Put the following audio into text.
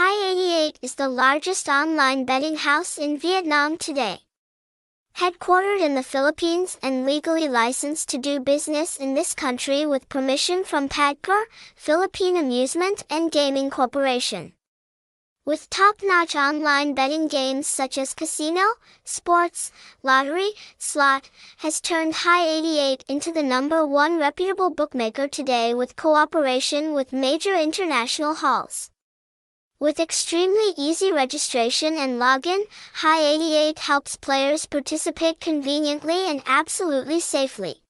Hi88 is the largest online betting house in Vietnam today. Headquartered in the Philippines and legally licensed to do business in this country with permission from PAGCOR, Philippine Amusement and Gaming Corporation. With top-notch online betting games such as casino, sports, lottery, slot, has turned Hi88 into the number one reputable bookmaker today with cooperation with major international halls. With extremely easy registration and login, Hi88 helps players participate conveniently and absolutely safely.